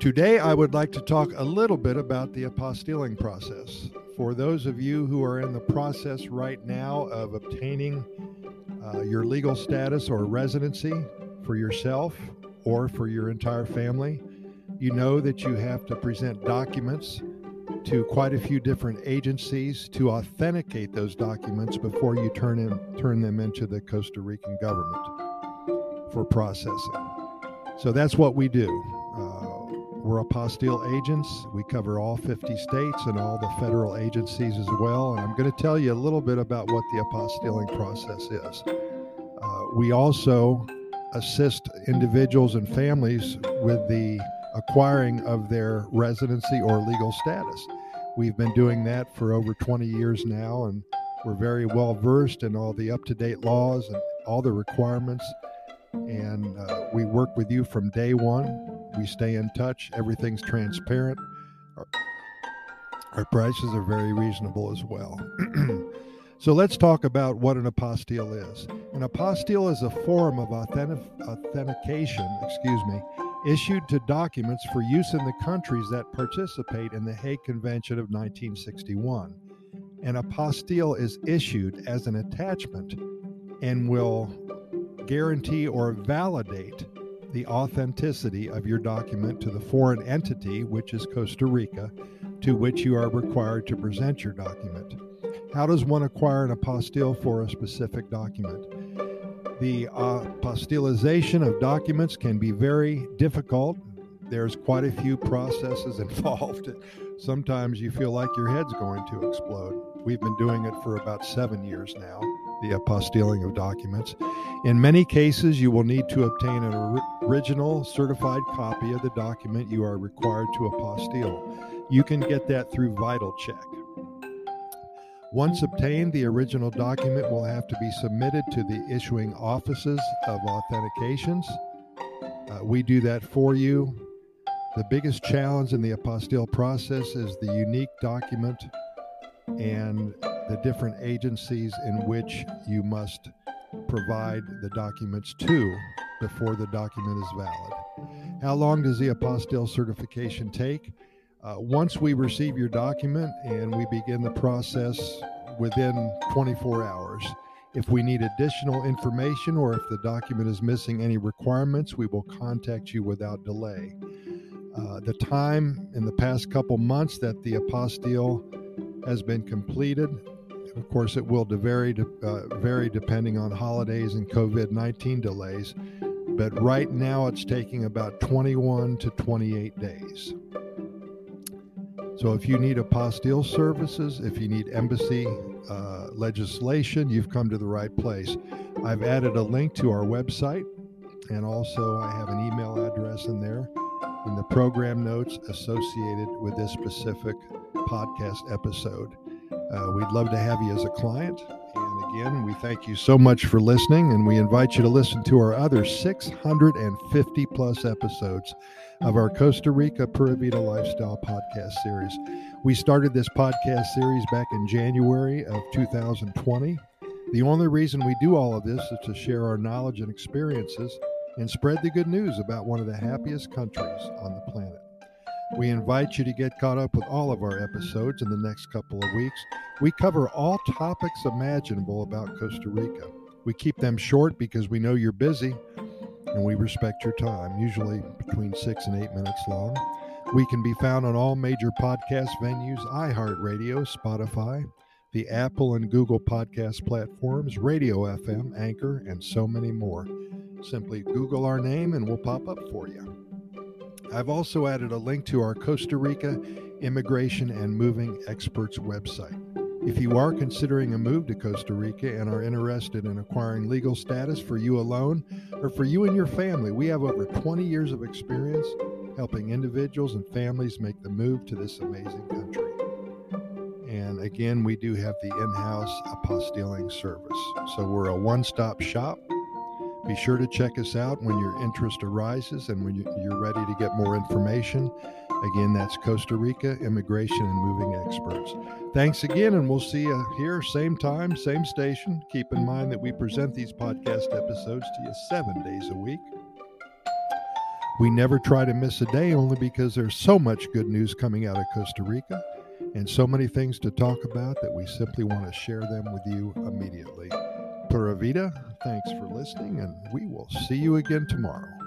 Today, I would like to talk a little bit about the apostilling process. For those of you who are in the process right now of obtaining uh, your legal status or residency for yourself or for your entire family, you know that you have to present documents to quite a few different agencies to authenticate those documents before you turn in, turn them into the Costa Rican government for processing. So that's what we do. We're apostille agents. We cover all 50 states and all the federal agencies as well. And I'm going to tell you a little bit about what the apostilling process is. Uh, we also assist individuals and families with the acquiring of their residency or legal status. We've been doing that for over 20 years now, and we're very well versed in all the up to date laws and all the requirements. And uh, we work with you from day one we stay in touch. Everything's transparent. Our, our prices are very reasonable as well. so let's talk about what an apostille is. An apostille is a form of authentic, authentication, excuse me, issued to documents for use in the countries that participate in the Hague Convention of 1961. An apostille is issued as an attachment and will guarantee or validate the authenticity of your document to the foreign entity, which is Costa Rica, to which you are required to present your document. How does one acquire an apostille for a specific document? The uh, apostillization of documents can be very difficult. There's quite a few processes involved. Sometimes you feel like your head's going to explode. We've been doing it for about seven years now the apostilling of documents. In many cases, you will need to obtain an original certified copy of the document you are required to apostille. You can get that through Vital Check. Once obtained, the original document will have to be submitted to the issuing offices of authentications. Uh, we do that for you. The biggest challenge in the apostille process is the unique document and the different agencies in which you must provide the documents to before the document is valid. How long does the apostille certification take? Uh, once we receive your document and we begin the process within 24 hours. If we need additional information or if the document is missing any requirements, we will contact you without delay. Uh, the time in the past couple months that the apostille has been completed. Of course, it will vary, uh, vary depending on holidays and COVID 19 delays, but right now it's taking about 21 to 28 days. So if you need apostille services, if you need embassy uh, legislation, you've come to the right place. I've added a link to our website, and also I have an email address in there in the program notes associated with this specific podcast episode. Uh, we'd love to have you as a client. And again, we thank you so much for listening, and we invite you to listen to our other 650 plus episodes of our Costa Rica Pura Vida Lifestyle podcast series. We started this podcast series back in January of 2020. The only reason we do all of this is to share our knowledge and experiences and spread the good news about one of the happiest countries on the planet. We invite you to get caught up with all of our episodes in the next couple of weeks. We cover all topics imaginable about Costa Rica. We keep them short because we know you're busy and we respect your time, usually between six and eight minutes long. We can be found on all major podcast venues iHeartRadio, Spotify, the Apple and Google podcast platforms, Radio FM, Anchor, and so many more. Simply Google our name and we'll pop up for you. I've also added a link to our Costa Rica Immigration and Moving Experts website. If you are considering a move to Costa Rica and are interested in acquiring legal status for you alone or for you and your family, we have over 20 years of experience helping individuals and families make the move to this amazing country. And again, we do have the in house apostilling service. So we're a one stop shop be sure to check us out when your interest arises and when you're ready to get more information. Again, that's Costa Rica Immigration and Moving Experts. Thanks again, and we'll see you here, same time, same station. Keep in mind that we present these podcast episodes to you seven days a week. We never try to miss a day only because there's so much good news coming out of Costa Rica and so many things to talk about that we simply want to share them with you immediately. Pura Vida. Thanks for listening, and we will see you again tomorrow.